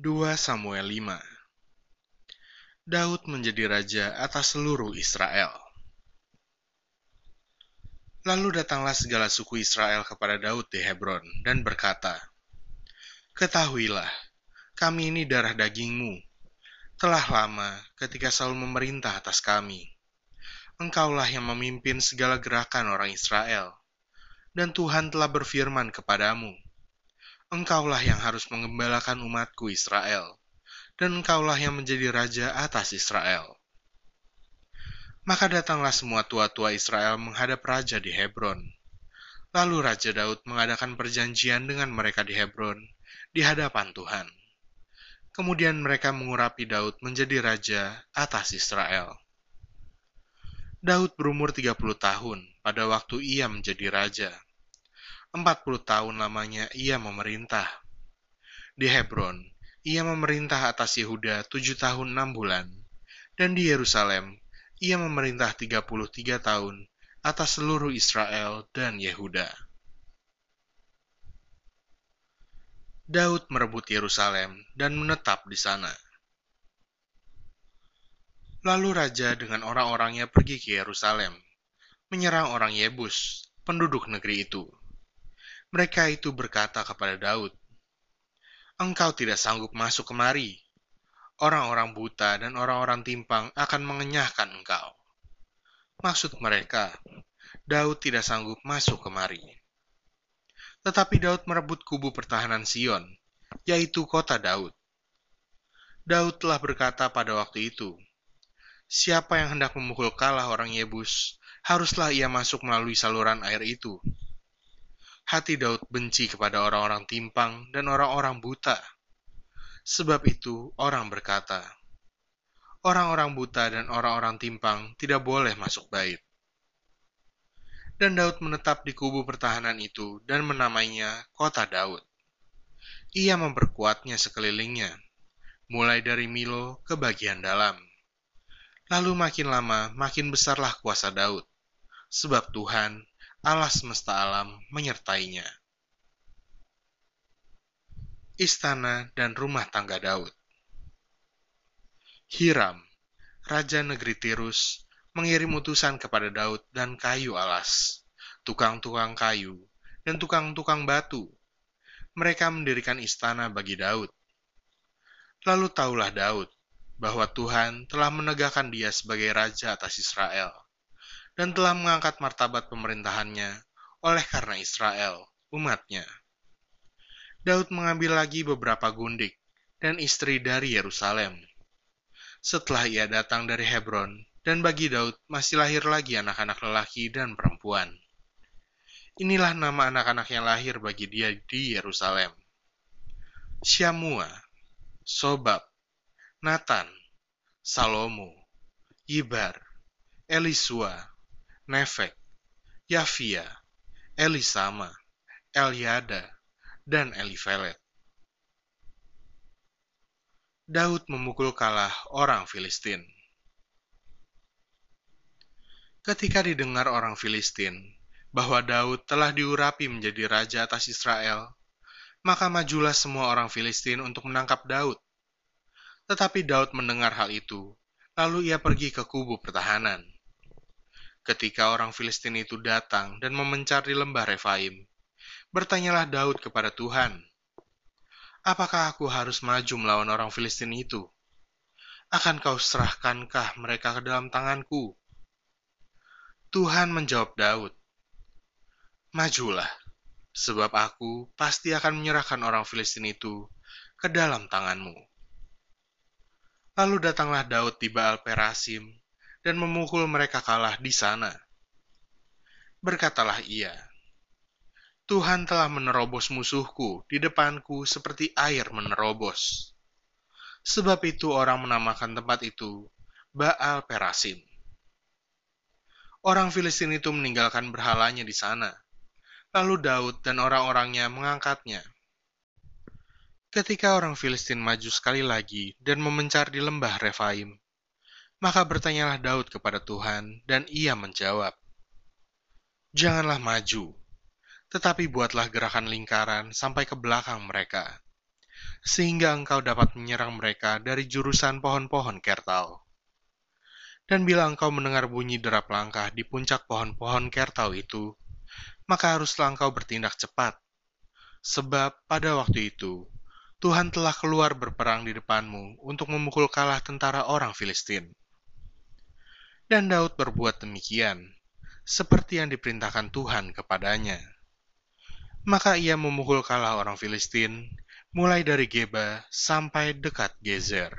2 Samuel 5 Daud menjadi raja atas seluruh Israel. Lalu datanglah segala suku Israel kepada Daud di Hebron dan berkata, Ketahuilah, kami ini darah dagingmu. Telah lama ketika Saul memerintah atas kami. Engkaulah yang memimpin segala gerakan orang Israel. Dan Tuhan telah berfirman kepadamu, Engkaulah yang harus mengembalakan umatku Israel, dan engkaulah yang menjadi raja atas Israel. Maka datanglah semua tua-tua Israel menghadap raja di Hebron. Lalu Raja Daud mengadakan perjanjian dengan mereka di Hebron, di hadapan Tuhan. Kemudian mereka mengurapi Daud menjadi raja atas Israel. Daud berumur 30 tahun pada waktu ia menjadi raja. 40 tahun lamanya ia memerintah. Di Hebron, ia memerintah atas Yehuda tujuh tahun enam bulan, dan di Yerusalem, ia memerintah 33 tahun atas seluruh Israel dan Yehuda. Daud merebut Yerusalem dan menetap di sana. Lalu raja dengan orang-orangnya pergi ke Yerusalem, menyerang orang Yebus, penduduk negeri itu. Mereka itu berkata kepada Daud, Engkau tidak sanggup masuk kemari. Orang-orang buta dan orang-orang timpang akan mengenyahkan engkau. Maksud mereka, Daud tidak sanggup masuk kemari. Tetapi Daud merebut kubu pertahanan Sion, yaitu kota Daud. Daud telah berkata pada waktu itu, Siapa yang hendak memukul kalah orang Yebus, haruslah ia masuk melalui saluran air itu hati Daud benci kepada orang-orang timpang dan orang-orang buta. Sebab itu orang berkata, orang-orang buta dan orang-orang timpang tidak boleh masuk bait. Dan Daud menetap di kubu pertahanan itu dan menamainya Kota Daud. Ia memperkuatnya sekelilingnya, mulai dari Milo ke bagian dalam. Lalu makin lama makin besarlah kuasa Daud, sebab Tuhan Allah semesta alam menyertainya. Istana dan rumah tangga Daud Hiram, Raja Negeri Tirus, mengirim utusan kepada Daud dan kayu alas, tukang-tukang kayu, dan tukang-tukang batu. Mereka mendirikan istana bagi Daud. Lalu taulah Daud bahwa Tuhan telah menegakkan dia sebagai raja atas Israel dan telah mengangkat martabat pemerintahannya oleh karena Israel, umatnya. Daud mengambil lagi beberapa gundik dan istri dari Yerusalem. Setelah ia datang dari Hebron, dan bagi Daud masih lahir lagi anak-anak lelaki dan perempuan. Inilah nama anak-anak yang lahir bagi dia di Yerusalem. Syamua, Sobab, Nathan, Salomo, Yibar, Elisua, Nefek, Yafia, Elisama, Eliada, dan Elifelet. Daud memukul kalah orang Filistin. Ketika didengar orang Filistin bahwa Daud telah diurapi menjadi raja atas Israel, maka majulah semua orang Filistin untuk menangkap Daud. Tetapi Daud mendengar hal itu, lalu ia pergi ke kubu pertahanan. Ketika orang Filistin itu datang dan memencar di lembah Refaim, bertanyalah Daud kepada Tuhan, Apakah aku harus maju melawan orang Filistin itu? Akan kau serahkankah mereka ke dalam tanganku? Tuhan menjawab Daud, Majulah, sebab aku pasti akan menyerahkan orang Filistin itu ke dalam tanganmu. Lalu datanglah Daud di Baal Perasim dan memukul mereka kalah di sana. Berkatalah ia, Tuhan telah menerobos musuhku di depanku seperti air menerobos. Sebab itu orang menamakan tempat itu Baal Perasim. Orang Filistin itu meninggalkan berhalanya di sana. Lalu Daud dan orang-orangnya mengangkatnya. Ketika orang Filistin maju sekali lagi dan memencar di lembah Refaim, maka bertanyalah Daud kepada Tuhan, dan ia menjawab, Janganlah maju, tetapi buatlah gerakan lingkaran sampai ke belakang mereka. sehingga engkau dapat menyerang mereka dari jurusan pohon-pohon kertau. Dan bila engkau mendengar bunyi derap langkah di puncak pohon-pohon kertau itu, maka haruslah engkau bertindak cepat. Sebab pada waktu itu, Tuhan telah keluar berperang di depanmu untuk memukul kalah tentara orang Filistin. Dan Daud berbuat demikian, seperti yang diperintahkan Tuhan kepadanya. Maka ia memukul kalah orang Filistin, mulai dari Geba sampai dekat Gezer.